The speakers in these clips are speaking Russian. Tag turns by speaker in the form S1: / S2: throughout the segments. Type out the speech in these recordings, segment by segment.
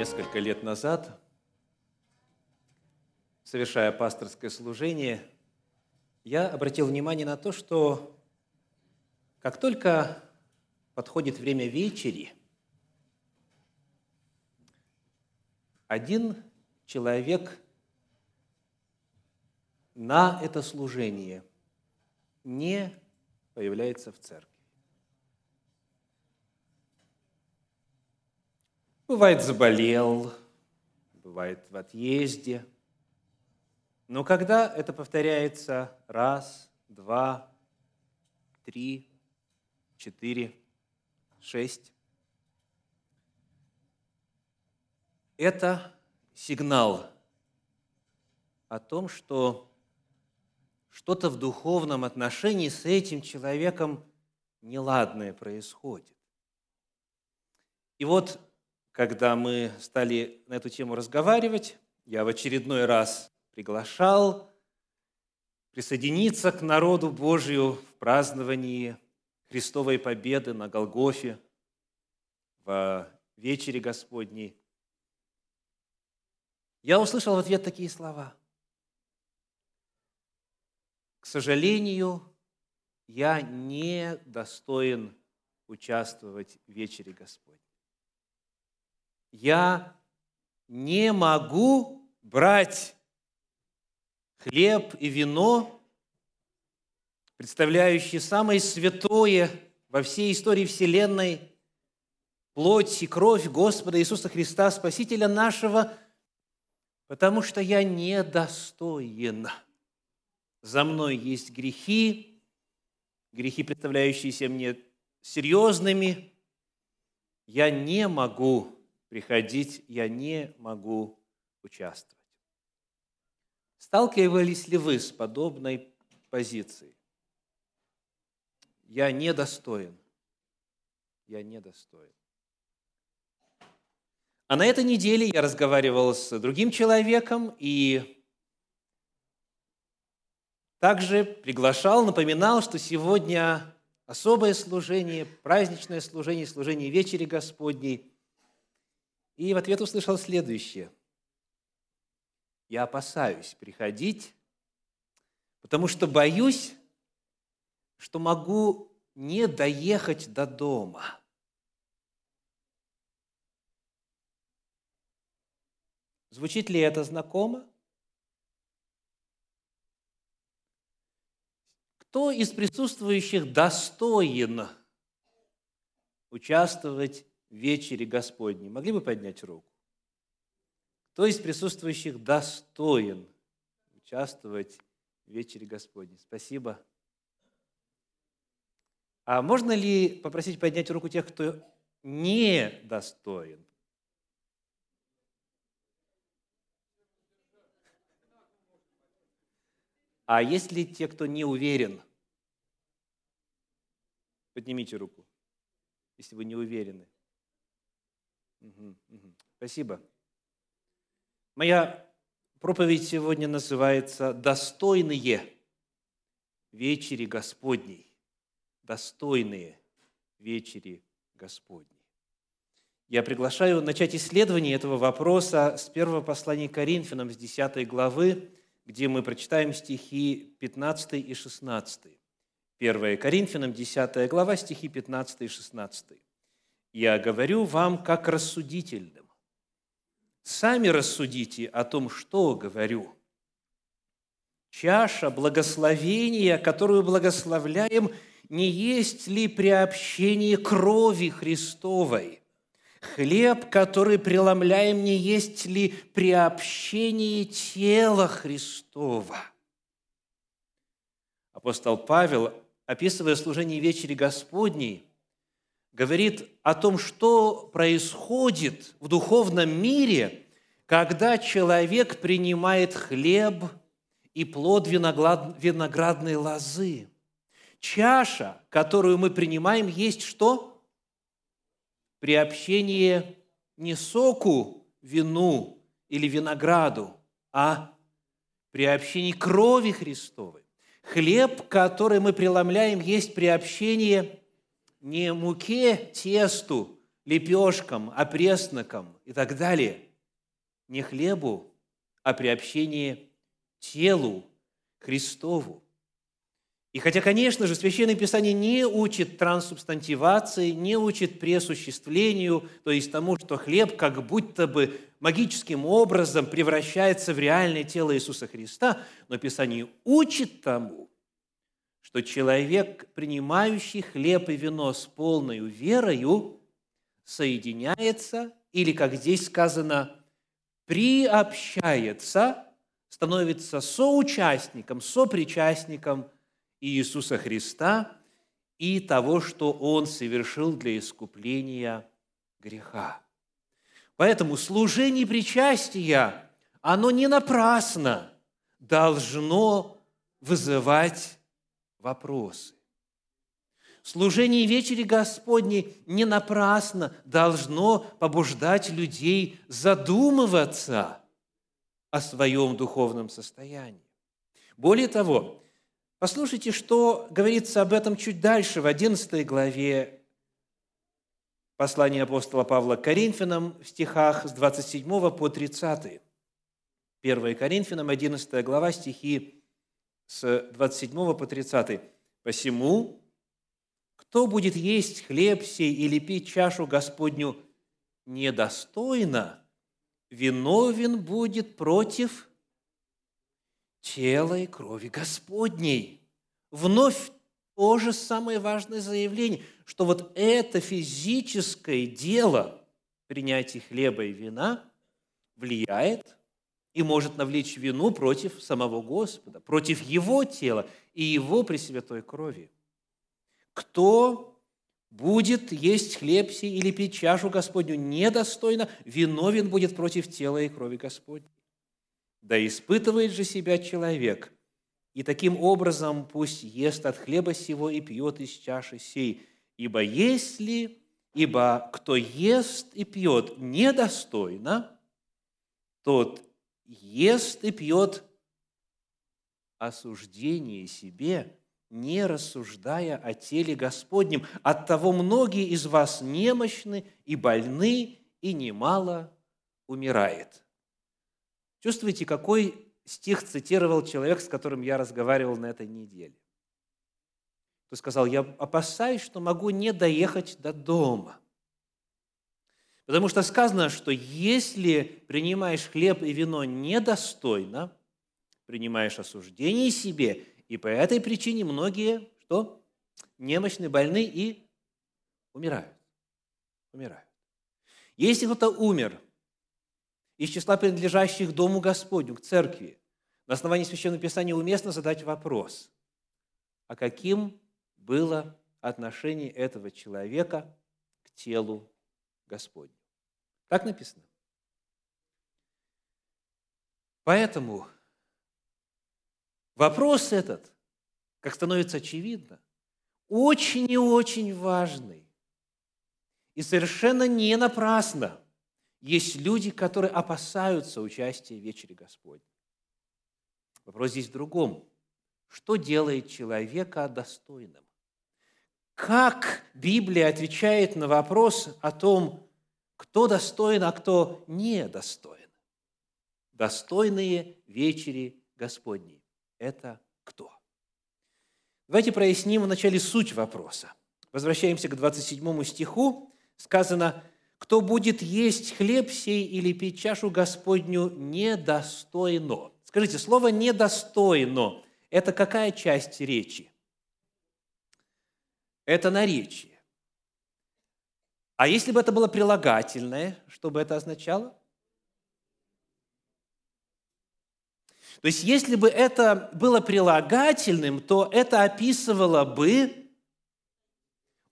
S1: несколько лет назад, совершая пасторское служение, я обратил внимание на то, что как только подходит время вечери, один человек на это служение не появляется в церкви. Бывает, заболел, бывает в отъезде. Но когда это повторяется раз, два, три, четыре, шесть, это сигнал о том, что что-то в духовном отношении с этим человеком неладное происходит. И вот когда мы стали на эту тему разговаривать, я в очередной раз приглашал присоединиться к народу Божию в праздновании Христовой победы на Голгофе, в вечере Господней. Я услышал в ответ такие слова. К сожалению, я не достоин участвовать в вечере Господней я не могу брать хлеб и вино, представляющие самое святое во всей истории Вселенной, плоть и кровь Господа Иисуса Христа, Спасителя нашего, потому что я недостоин. За мной есть грехи, грехи, представляющиеся мне серьезными. Я не могу приходить я не могу участвовать. Сталкивались ли вы с подобной позицией? Я недостоин. Я недостоин. А на этой неделе я разговаривал с другим человеком и также приглашал, напоминал, что сегодня особое служение, праздничное служение, служение вечери Господней – и в ответ услышал следующее. Я опасаюсь приходить, потому что боюсь, что могу не доехать до дома. Звучит ли это знакомо? Кто из присутствующих достоин участвовать вечере Господней? Могли бы поднять руку? Кто из присутствующих достоин участвовать в вечере Господней? Спасибо. А можно ли попросить поднять руку тех, кто не достоин? А есть ли те, кто не уверен? Поднимите руку, если вы не уверены. Спасибо. Моя проповедь сегодня называется «Достойные вечери Господней». Достойные вечери Господней. Я приглашаю начать исследование этого вопроса с первого послания Коринфянам, с 10 главы, где мы прочитаем стихи 15 и 16. 1 Коринфянам, 10 глава, стихи 15 и 16. Я говорю вам как рассудительным. Сами рассудите о том, что говорю. Чаша благословения, которую благословляем, не есть ли приобщение крови Христовой? Хлеб, который преломляем, не есть ли приобщение тела Христова? Апостол Павел, описывая служение вечери Господней, говорит о том, что происходит в духовном мире, когда человек принимает хлеб и плод виноградной лозы. Чаша, которую мы принимаем, есть что? Приобщение не соку, вину или винограду, а приобщение крови Христовой. Хлеб, который мы преломляем, есть приобщение не муке, тесту, лепешкам, опреснокам и так далее. Не хлебу, а приобщение телу Христову. И хотя, конечно же, Священное Писание не учит трансубстантивации, не учит пресуществлению, то есть тому, что хлеб как будто бы магическим образом превращается в реальное тело Иисуса Христа, но Писание учит тому, что человек, принимающий хлеб и вино с полной верою, соединяется, или, как здесь сказано, приобщается, становится соучастником, сопричастником Иисуса Христа и того, что Он совершил для искупления греха. Поэтому служение причастия, оно не напрасно должно вызывать вопросы. Служение вечери Господней не напрасно должно побуждать людей задумываться о своем духовном состоянии. Более того, послушайте, что говорится об этом чуть дальше, в 11 главе послания апостола Павла к Коринфянам в стихах с 27 по 30. 1 Коринфянам, 11 глава, стихи с 27 по 30. «Посему, кто будет есть хлеб сей или пить чашу Господню недостойно, виновен будет против тела и крови Господней». Вновь то же самое важное заявление, что вот это физическое дело принятия хлеба и вина влияет и может навлечь вину против самого Господа, против Его тела и Его Пресвятой крови. Кто будет есть хлеб сей или пить чашу Господню недостойно, виновен будет против тела и крови Господней. Да испытывает же себя человек, и таким образом пусть ест от хлеба сего и пьет из чаши сей. Ибо если, ибо кто ест и пьет недостойно, тот ест и пьет осуждение себе, не рассуждая о теле Господнем. Оттого многие из вас немощны и больны, и немало умирает. Чувствуете, какой стих цитировал человек, с которым я разговаривал на этой неделе? Кто сказал, я опасаюсь, что могу не доехать до дома – Потому что сказано, что если принимаешь хлеб и вино недостойно, принимаешь осуждение себе, и по этой причине многие, что? Немощны, больны и умирают. Умирают. Если кто-то умер из числа принадлежащих Дому Господню, к церкви, на основании Священного Писания уместно задать вопрос, а каким было отношение этого человека к телу Господню? Так написано. Поэтому вопрос этот, как становится очевидно, очень и очень важный. И совершенно не напрасно есть люди, которые опасаются участия в вечере Господней. Вопрос здесь в другом. Что делает человека достойным? Как Библия отвечает на вопрос о том, кто достоин, а кто недостоин. Достойные вечери Господней. Это кто? Давайте проясним вначале суть вопроса. Возвращаемся к 27 стиху. Сказано, кто будет есть хлеб сей или пить чашу Господню недостойно. Скажите, слово «недостойно» – это какая часть речи? Это наречие. А если бы это было прилагательное, что бы это означало? То есть, если бы это было прилагательным, то это описывало бы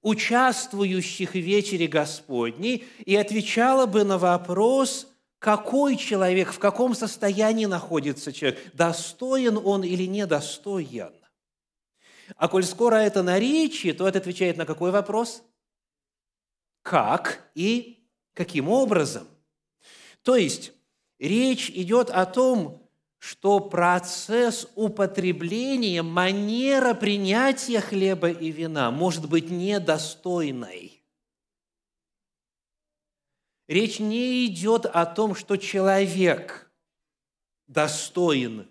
S1: участвующих в вечере Господней и отвечало бы на вопрос, какой человек, в каком состоянии находится человек, достоин он или недостоин. А коль скоро это наречие, то это отвечает на какой вопрос? Как и каким образом. То есть речь идет о том, что процесс употребления, манера принятия хлеба и вина может быть недостойной. Речь не идет о том, что человек достоин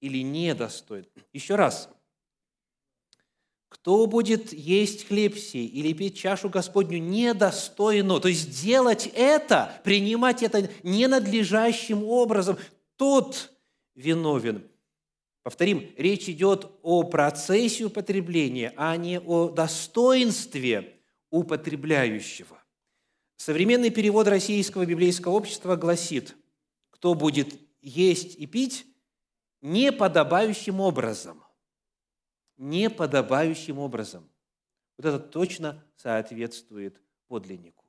S1: или недостоин. Еще раз, кто будет есть хлеб сей или пить чашу Господню недостойно, то есть делать это, принимать это ненадлежащим образом, тот виновен. Повторим, речь идет о процессе употребления, а не о достоинстве употребляющего. Современный перевод Российского библейского общества гласит, кто будет есть и пить неподобающим образом. Неподобающим образом. Вот это точно соответствует подлиннику.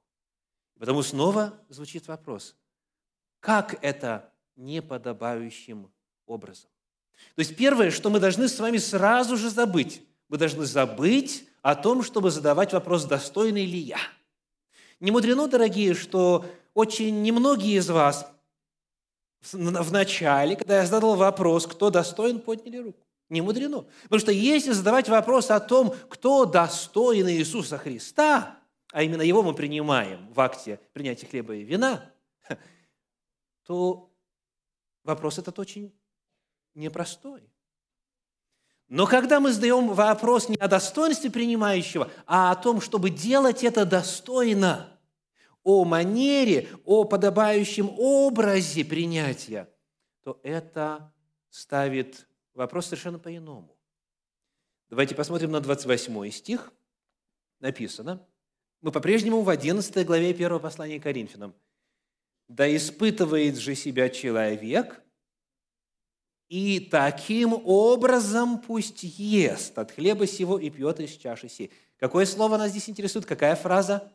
S1: Потому снова звучит вопрос, как это неподобающим образом? То есть первое, что мы должны с вами сразу же забыть, мы должны забыть о том, чтобы задавать вопрос, достойный ли я – не мудрено, дорогие, что очень немногие из вас в начале, когда я задал вопрос, кто достоин, подняли руку. Не мудрено. Потому что если задавать вопрос о том, кто достоин Иисуса Христа, а именно Его мы принимаем в акте принятия хлеба и вина, то вопрос этот очень непростой. Но когда мы задаем вопрос не о достоинстве принимающего, а о том, чтобы делать это достойно, о манере, о подобающем образе принятия, то это ставит вопрос совершенно по-иному. Давайте посмотрим на 28 стих. Написано. Мы по-прежнему в 11 главе 1 послания к Коринфянам. «Да испытывает же себя человек, и таким образом пусть ест от хлеба сего и пьет из чаши сей. Какое слово нас здесь интересует? Какая фраза?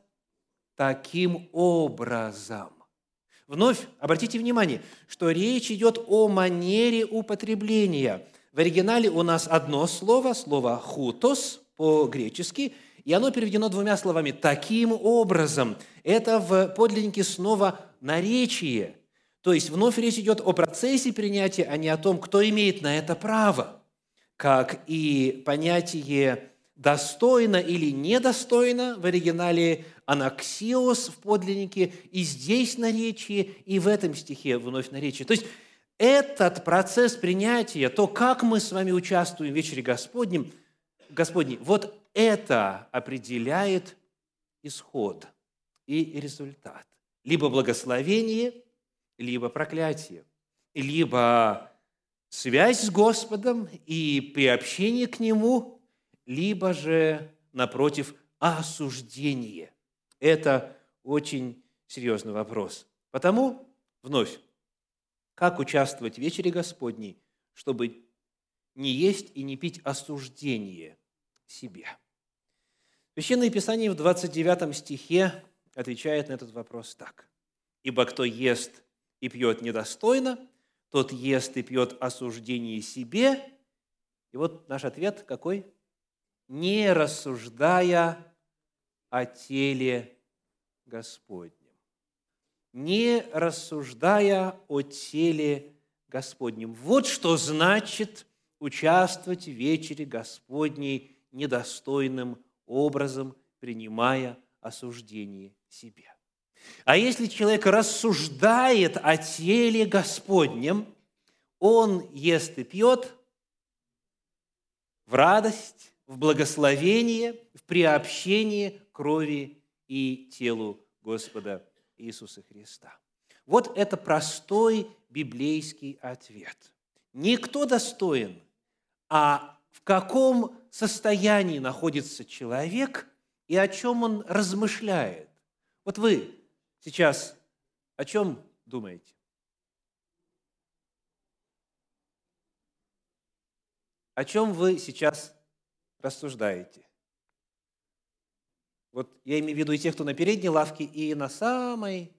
S1: Таким образом. Вновь обратите внимание, что речь идет о манере употребления. В оригинале у нас одно слово, слово «хутос» по-гречески, и оно переведено двумя словами «таким образом». Это в подлиннике снова наречие – то есть вновь речь идет о процессе принятия, а не о том, кто имеет на это право. Как и понятие «достойно» или «недостойно» в оригинале «анаксиос» в подлиннике, и здесь наречие, и в этом стихе вновь наречие. То есть этот процесс принятия, то, как мы с вами участвуем в вечере Господнем, Господней, вот это определяет исход и результат. Либо благословение – либо проклятие, либо связь с Господом и приобщение к Нему, либо же, напротив, осуждение. Это очень серьезный вопрос. Потому, вновь, как участвовать в вечере Господней, чтобы не есть и не пить осуждение себе. Священное Писание в 29 стихе отвечает на этот вопрос так. «Ибо кто ест и пьет недостойно, тот ест и пьет осуждение себе. И вот наш ответ какой? Не рассуждая о теле Господнем. Не рассуждая о теле Господнем. Вот что значит участвовать в вечере Господней недостойным образом, принимая осуждение себе. А если человек рассуждает о теле Господнем, он ест и пьет в радость, в благословение, в приобщение крови и телу Господа Иисуса Христа. Вот это простой библейский ответ. Никто достоин, а в каком состоянии находится человек и о чем он размышляет. Вот вы сейчас о чем думаете? О чем вы сейчас рассуждаете? Вот я имею в виду и тех, кто на передней лавке, и на самой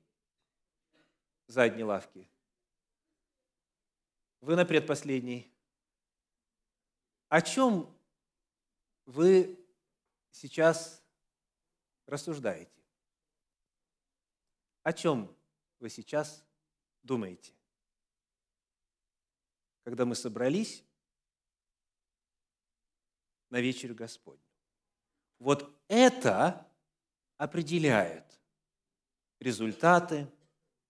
S1: задней лавке. Вы на предпоследней. О чем вы сейчас рассуждаете? О чем вы сейчас думаете? Когда мы собрались на вечерю Господню. Вот это определяет результаты,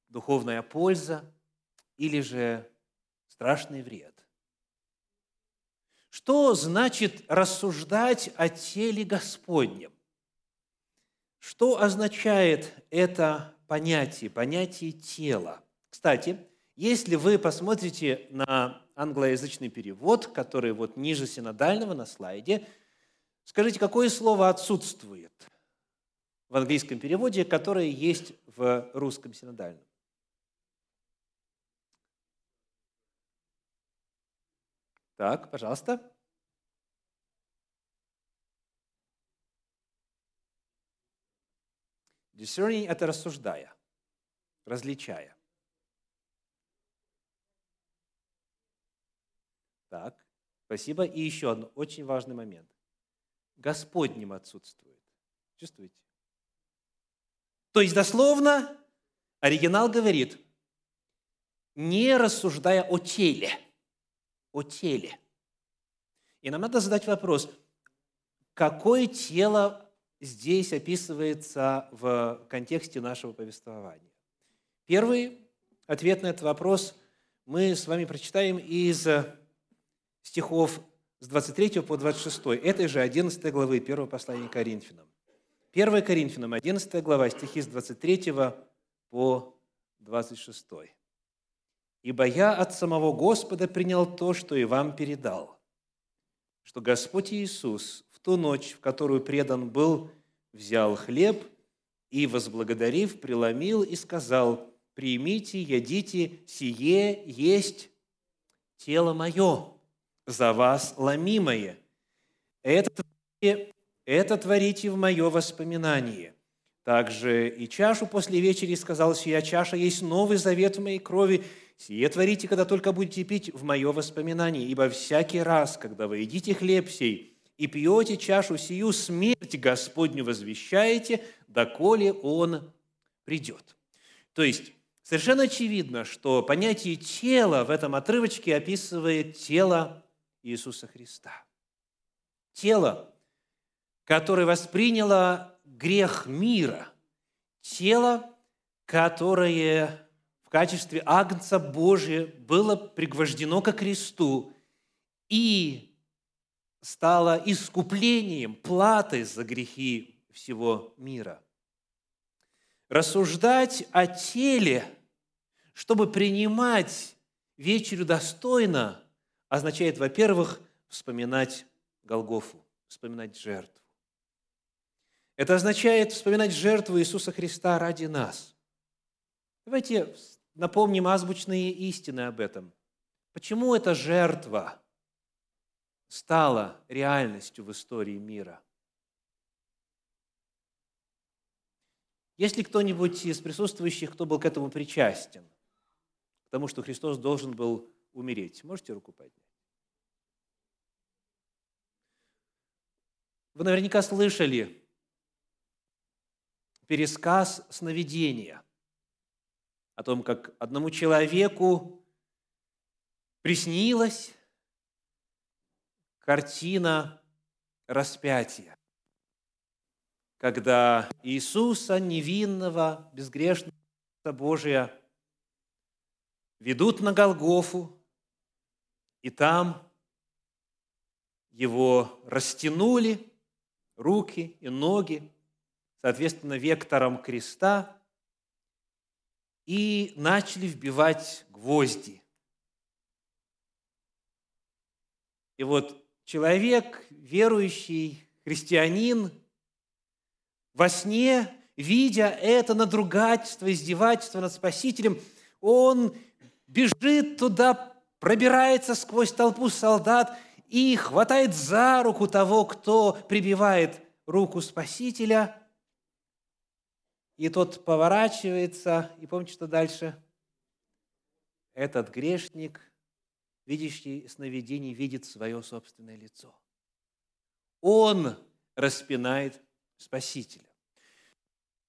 S1: духовная польза или же страшный вред. Что значит рассуждать о теле Господнем? Что означает это понятие, понятие тела? Кстати, если вы посмотрите на англоязычный перевод, который вот ниже синодального на слайде, скажите, какое слово отсутствует в английском переводе, которое есть в русском синодальном? Так, пожалуйста. Discerning – это рассуждая, различая. Так, спасибо. И еще один очень важный момент. Господним отсутствует. Чувствуете? То есть, дословно, оригинал говорит, не рассуждая о теле, о теле. И нам надо задать вопрос, какое тело здесь описывается в контексте нашего повествования. Первый ответ на этот вопрос мы с вами прочитаем из стихов с 23 по 26, этой же 11 главы 1 послания Коринфянам. 1 Коринфянам, 11 глава, стихи с 23 по 26. «Ибо я от самого Господа принял то, что и вам передал, что Господь Иисус, ту ночь, в которую предан был, взял хлеб и, возблагодарив, преломил и сказал, «Примите, едите, сие есть тело мое, за вас ломимое. Это, это творите в мое воспоминание». Также и чашу после вечери сказал, «Сия чаша есть новый завет в моей крови, сие творите, когда только будете пить в мое воспоминание, ибо всякий раз, когда вы едите хлеб сей и пьете чашу сию, смерть Господню возвещаете, доколе Он придет». То есть, совершенно очевидно, что понятие тела в этом отрывочке описывает тело Иисуса Христа. Тело, которое восприняло грех мира. Тело, которое в качестве Агнца Божия было пригвождено ко кресту и стало искуплением, платой за грехи всего мира. Рассуждать о теле, чтобы принимать вечерю достойно, означает, во-первых, вспоминать Голгофу, вспоминать жертву. Это означает вспоминать жертву Иисуса Христа ради нас. Давайте напомним азбучные истины об этом. Почему эта жертва стала реальностью в истории мира. Есть ли кто-нибудь из присутствующих, кто был к этому причастен? К тому, что Христос должен был умереть? Можете руку поднять? Вы наверняка слышали пересказ сновидения о том, как одному человеку приснилось, картина распятия, когда Иисуса, невинного, безгрешного Божия, ведут на Голгофу, и там его растянули, руки и ноги, соответственно, вектором креста, и начали вбивать гвозди. И вот человек, верующий, христианин, во сне, видя это надругательство, издевательство над Спасителем, он бежит туда, пробирается сквозь толпу солдат и хватает за руку того, кто прибивает руку Спасителя. И тот поворачивается, и помните, что дальше? Этот грешник видящий сновидений видит свое собственное лицо. Он распинает Спасителя.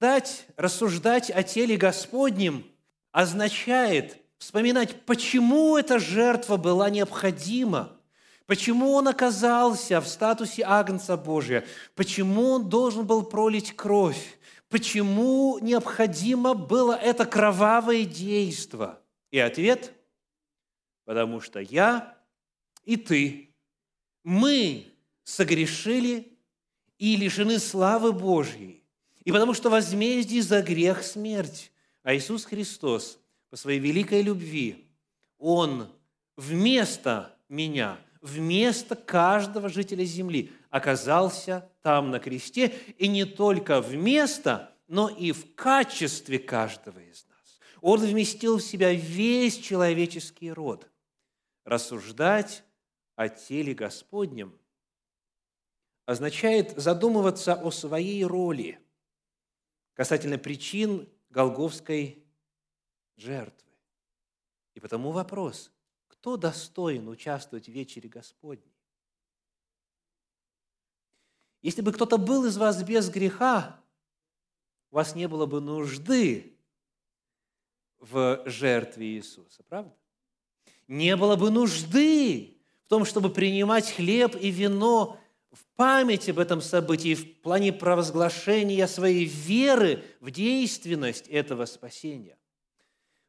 S1: Дать, рассуждать о теле Господнем означает вспоминать, почему эта жертва была необходима, почему он оказался в статусе Агнца Божия, почему он должен был пролить кровь, Почему необходимо было это кровавое действо? И ответ – потому что я и ты, мы согрешили и лишены славы Божьей. И потому что возмездие за грех – смерть. А Иисус Христос по своей великой любви, Он вместо меня, вместо каждого жителя земли оказался там на кресте, и не только вместо, но и в качестве каждого из нас. Он вместил в себя весь человеческий род. Рассуждать о теле Господнем означает задумываться о своей роли касательно причин Голговской жертвы. И потому вопрос, кто достоин участвовать в вечере Господней? Если бы кто-то был из вас без греха, у вас не было бы нужды в жертве Иисуса, правда? Не было бы нужды в том, чтобы принимать хлеб и вино в память об этом событии, в плане провозглашения своей веры в действенность этого спасения.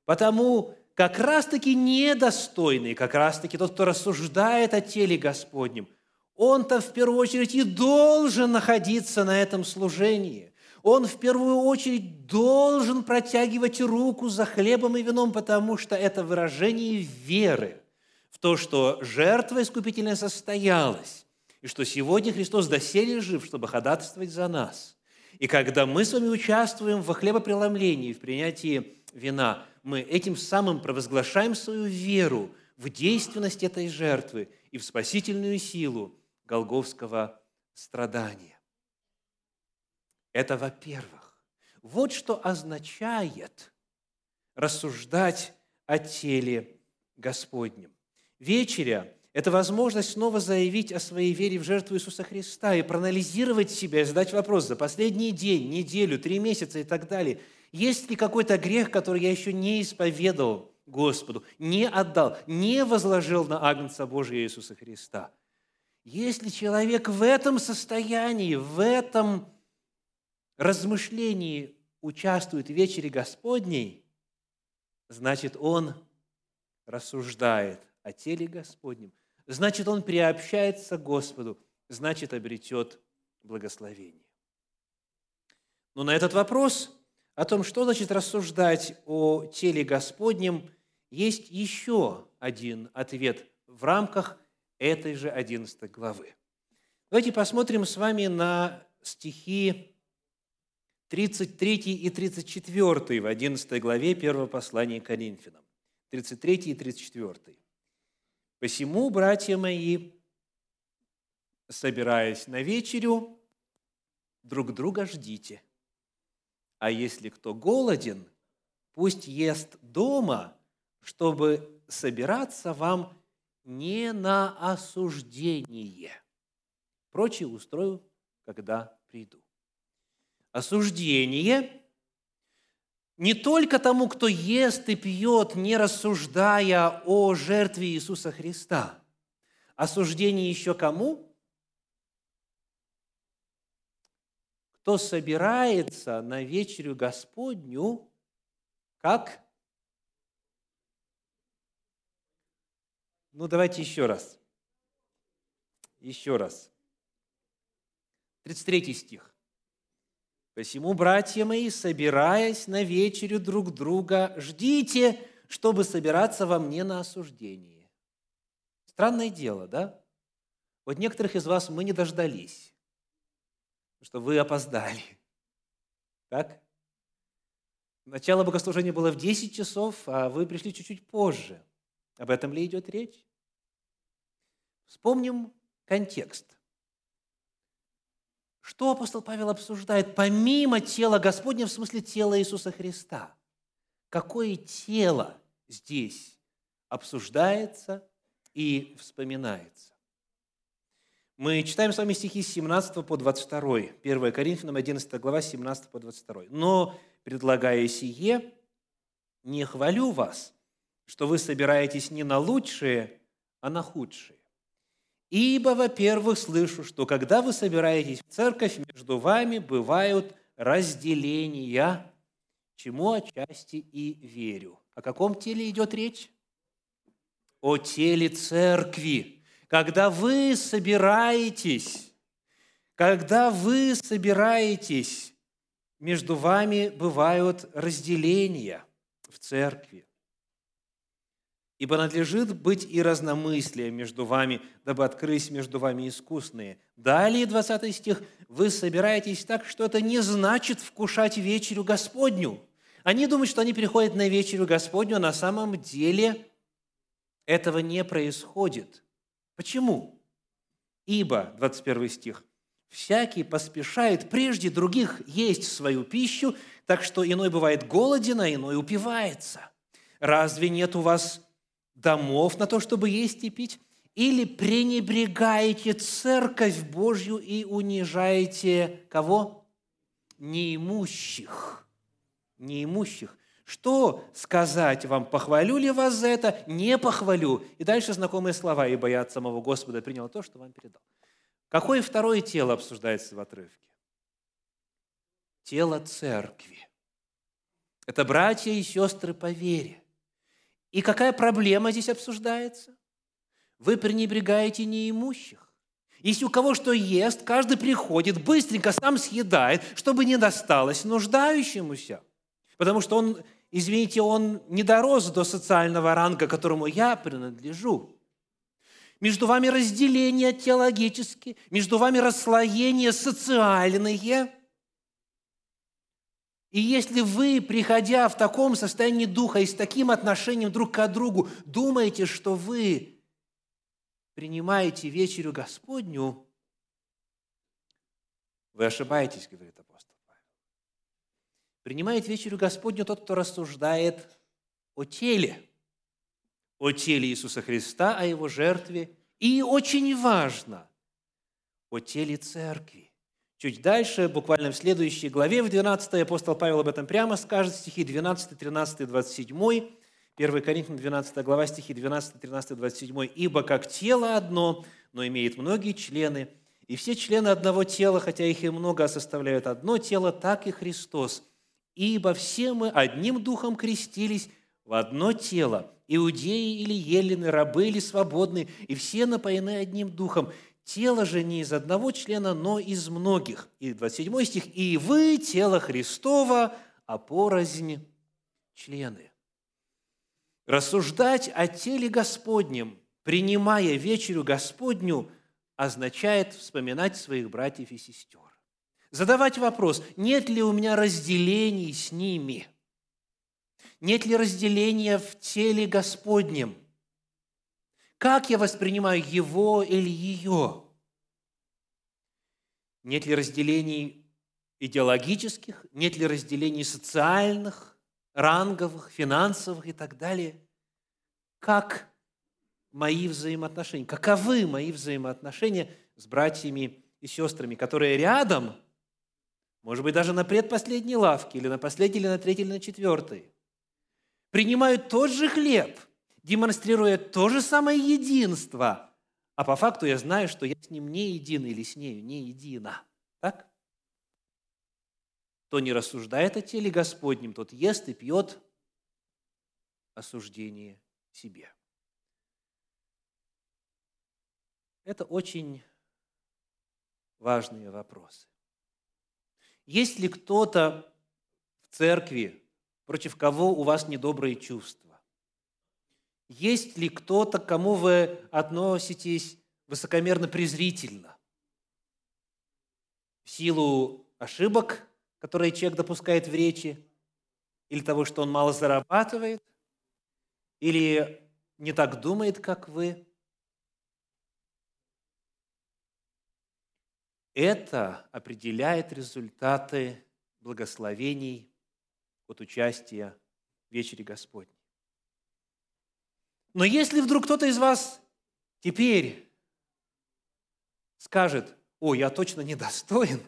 S1: Потому как раз-таки недостойный, как раз-таки тот, кто рассуждает о теле Господнем, он-то в первую очередь и должен находиться на этом служении. Он в первую очередь должен протягивать руку за хлебом и вином, потому что это выражение веры в то, что жертва искупительная состоялась, и что сегодня Христос доселе жив, чтобы ходатайствовать за нас. И когда мы с вами участвуем во хлебопреломлении, в принятии вина, мы этим самым провозглашаем свою веру в действенность этой жертвы и в спасительную силу голговского страдания. Это во-первых. Вот что означает рассуждать о теле Господнем. Вечеря – это возможность снова заявить о своей вере в жертву Иисуса Христа и проанализировать себя, и задать вопрос за последний день, неделю, три месяца и так далее. Есть ли какой-то грех, который я еще не исповедовал Господу, не отдал, не возложил на Агнца Божия Иисуса Христа? Если человек в этом состоянии, в этом размышлении участвует в вечере Господней, значит, он рассуждает о теле Господнем, значит, он приобщается к Господу, значит, обретет благословение. Но на этот вопрос о том, что значит рассуждать о теле Господнем, есть еще один ответ в рамках этой же 11 главы. Давайте посмотрим с вами на стихи 33 и 34 в 11 главе 1 послания к Коринфянам. 33 и 34. «Посему, братья мои, собираясь на вечерю, друг друга ждите. А если кто голоден, пусть ест дома, чтобы собираться вам не на осуждение. Прочее устрою, когда приду осуждение не только тому, кто ест и пьет, не рассуждая о жертве Иисуса Христа. Осуждение еще кому? Кто собирается на вечерю Господню, как? Ну, давайте еще раз. Еще раз. 33 стих. Посему, братья мои, собираясь на вечерю друг друга, ждите, чтобы собираться во мне на осуждение. Странное дело, да? Вот некоторых из вас мы не дождались, что вы опоздали. Так? Начало богослужения было в 10 часов, а вы пришли чуть-чуть позже. Об этом ли идет речь? Вспомним контекст. Что апостол Павел обсуждает помимо тела Господня, в смысле тела Иисуса Христа? Какое тело здесь обсуждается и вспоминается? Мы читаем с вами стихи с 17 по 22, 1 Коринфянам 11 глава, 17 по 22. «Но, предлагая сие, не хвалю вас, что вы собираетесь не на лучшее, а на худшее. Ибо, во-первых, слышу, что когда вы собираетесь в церковь, между вами бывают разделения, чему отчасти и верю. О каком теле идет речь? О теле церкви. Когда вы собираетесь, когда вы собираетесь, между вами бывают разделения в церкви. Ибо надлежит быть и разномыслие между вами, дабы открыть между вами искусные. Далее, 20 стих, вы собираетесь так, что это не значит вкушать вечерю Господню. Они думают, что они переходят на вечерю Господню, а на самом деле этого не происходит. Почему? Ибо, 21 стих, «Всякий поспешает прежде других есть свою пищу, так что иной бывает голоден, а иной упивается. Разве нет у вас домов на то, чтобы есть и пить? Или пренебрегаете церковь Божью и унижаете кого? Неимущих. Неимущих. Что сказать вам? Похвалю ли вас за это? Не похвалю. И дальше знакомые слова. «Ибо я от самого Господа принял то, что вам передал». Какое второе тело обсуждается в отрывке? Тело церкви. Это братья и сестры по вере. И какая проблема здесь обсуждается? Вы пренебрегаете неимущих. Если у кого что ест, каждый приходит, быстренько сам съедает, чтобы не досталось нуждающемуся. Потому что он, извините, он не дорос до социального ранга, которому я принадлежу. Между вами разделения теологические, между вами расслоения социальные – и если вы, приходя в таком состоянии духа и с таким отношением друг к другу, думаете, что вы принимаете вечерю Господню, вы ошибаетесь, говорит апостол. Принимает вечерю Господню тот, кто рассуждает о теле, о теле Иисуса Христа, о Его жертве, и очень важно, о теле церкви. Чуть дальше, буквально в следующей главе, в 12 апостол Павел об этом прямо скажет, стихи 12, 13, 27, 1 Коринфянам 12 глава, стихи 12, 13, 27. «Ибо как тело одно, но имеет многие члены, и все члены одного тела, хотя их и много, составляют одно тело, так и Христос. Ибо все мы одним духом крестились в одно тело, иудеи или елены, рабы или свободные, и все напоены одним духом. Тело же не из одного члена, но из многих. И 27 стих. «И вы, тело Христова, а порознь члены». Рассуждать о теле Господнем, принимая вечерю Господню, означает вспоминать своих братьев и сестер. Задавать вопрос, нет ли у меня разделений с ними? Нет ли разделения в теле Господнем – как я воспринимаю его или ее? Нет ли разделений идеологических, нет ли разделений социальных, ранговых, финансовых и так далее? Как мои взаимоотношения, каковы мои взаимоотношения с братьями и сестрами, которые рядом, может быть, даже на предпоследней лавке, или на последней, или на третьей, или на четвертой, принимают тот же хлеб – демонстрируя то же самое единство, а по факту я знаю, что я с ним не един или с нею не едина. Так? Кто не рассуждает о теле Господнем, тот ест и пьет осуждение себе. Это очень важные вопросы. Есть ли кто-то в церкви, против кого у вас недобрые чувства? Есть ли кто-то, к кому вы относитесь высокомерно-презрительно? В силу ошибок, которые человек допускает в речи, или того, что он мало зарабатывает, или не так думает, как вы. Это определяет результаты благословений от участия в вечере Господней. Но если вдруг кто-то из вас теперь скажет, о, я точно недостоин,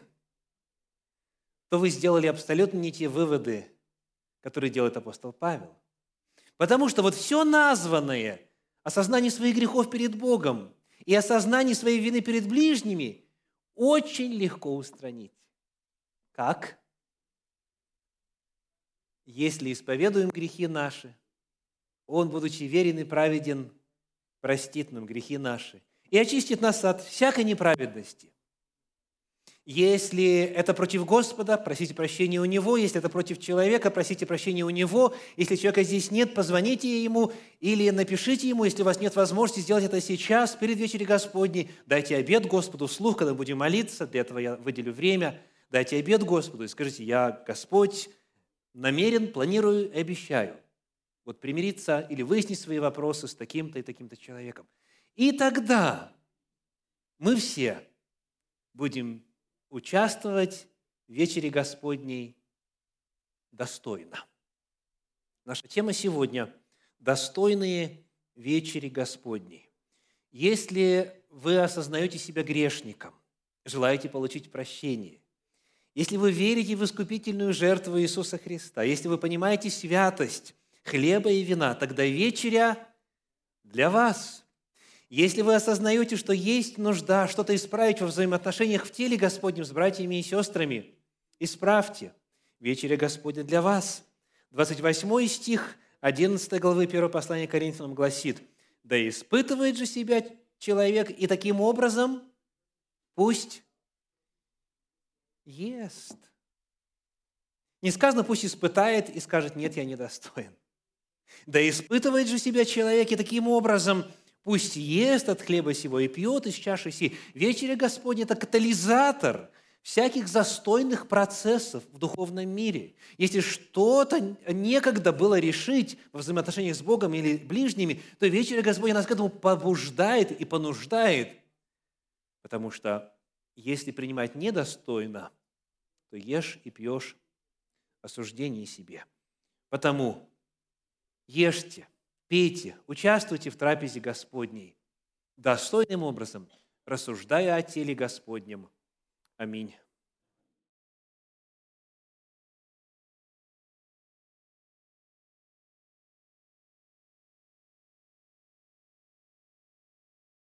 S1: то вы сделали абсолютно не те выводы, которые делает апостол Павел. Потому что вот все названное, осознание своих грехов перед Богом и осознание своей вины перед ближними очень легко устранить. Как? Если исповедуем грехи наши, Он, будучи верен и праведен, простит нам грехи наши и очистит нас от всякой неправедности. Если это против Господа, просите прощения у Него. Если это против человека, просите прощения у Него. Если человека здесь нет, позвоните Ему или напишите Ему, если у вас нет возможности сделать это сейчас, перед вечером Господней. Дайте обед Господу вслух, когда будем молиться. Для этого я выделю время. Дайте обед Господу и скажите, я, Господь, намерен, планирую и обещаю вот примириться или выяснить свои вопросы с таким-то и таким-то человеком. И тогда мы все будем участвовать в вечере Господней достойно. Наша тема сегодня – достойные вечери Господней. Если вы осознаете себя грешником, желаете получить прощение, если вы верите в искупительную жертву Иисуса Христа, если вы понимаете святость хлеба и вина, тогда вечеря для вас – если вы осознаете, что есть нужда что-то исправить во взаимоотношениях в теле Господнем с братьями и сестрами, исправьте. Вечеря Господня для вас. 28 стих 11 главы 1 послания Коринфянам гласит, «Да испытывает же себя человек, и таким образом пусть ест». Не сказано, пусть испытает и скажет, нет, я недостоин. Да испытывает же себя человек, и таким образом – Пусть ест от хлеба сего и пьет из чаши си. Вечеря Господня – это катализатор всяких застойных процессов в духовном мире. Если что-то некогда было решить во взаимоотношениях с Богом или ближними, то вечеря Господня нас к этому побуждает и понуждает. Потому что если принимать недостойно, то ешь и пьешь осуждение себе. Потому ешьте, пейте, участвуйте в трапезе Господней, достойным образом, рассуждая о теле Господнем. Аминь.